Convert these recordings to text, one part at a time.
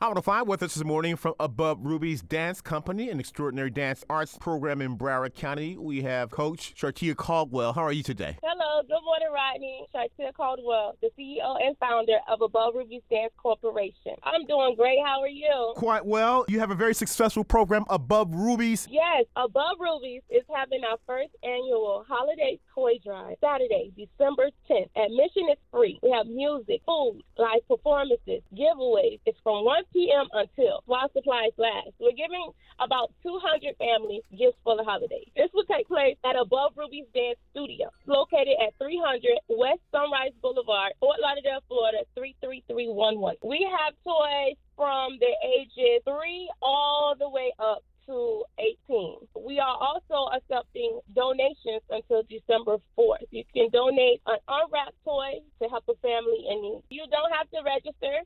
I want to find with us this morning from Above Rubies Dance Company, an extraordinary dance arts program in Broward County. We have Coach Shartia Caldwell. How are you today? Hello, good morning, Rodney. Shartia Caldwell, the CEO and founder of Above Rubies Dance Corporation. I'm doing great. How are you? Quite well. You have a very successful program, Above Rubies. Yes, Above Rubies is having our first annual holiday toy drive Saturday, December 10th. Admission is free. We have music, food, live performances, giveaways. It's from 1 p.m. until while supplies last. We're giving about 200 families gifts for the holidays. This will take place at Above Rubies Dance Studio, located at 300 West Sunrise Boulevard, Fort Lauderdale, Florida 33311. We have toys from the ages 3 all the way up to 18. We are also accepting donations until December 4th. You can donate an unwrapped toy to help a family in need. You don't have to register,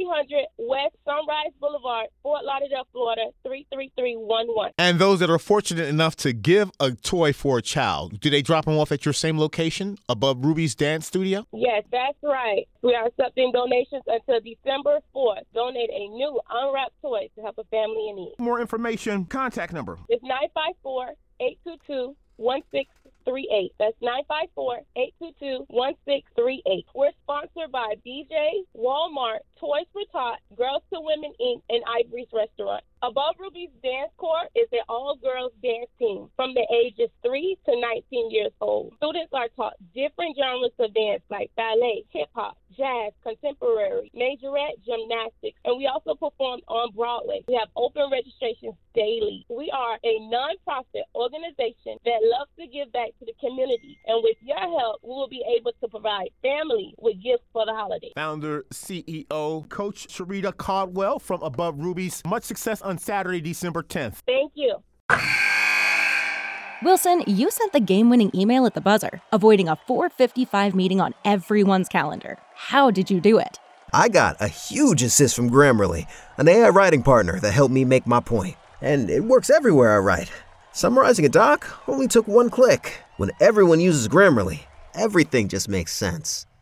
300 West Sunrise Boulevard, Fort Lauderdale, Florida 33311. And those that are fortunate enough to give a toy for a child, do they drop them off at your same location, Above Rubies Dance Studio? Yes, that's right. We are accepting donations until December 4th. Donate a new unwrapped toy to help a family in need. More information, contact number. It's 954 822 1638. That's 954 822 1638. We're sponsored by BJ, Walmart, Toys for Tot, Girls to Women Inc., and Ivory's Restaurant. Above Rubies Dance Corps is an all girls dance team from the ages 3 to 19 years old. Students are taught different genres of dance like ballet, hip hop, jazz, contemporary, majorette, gymnastics, and we also perform on Broadway. We have open registrations daily. We are a nonprofit organization that loves to give back to the community, and with your help, we will be able to provide families with gifts for the holidays. Founder, CEO, Coach Sharita Caldwell from Above Rubies. Much success on Saturday, December 10th. Thank you. Wilson, you sent the game winning email at the buzzer, avoiding a 455 meeting on everyone's calendar. How did you do it? I got a huge assist from Grammarly, an AI writing partner that helped me make my point. And it works everywhere I write. Summarizing a doc only took one click. When everyone uses Grammarly, everything just makes sense.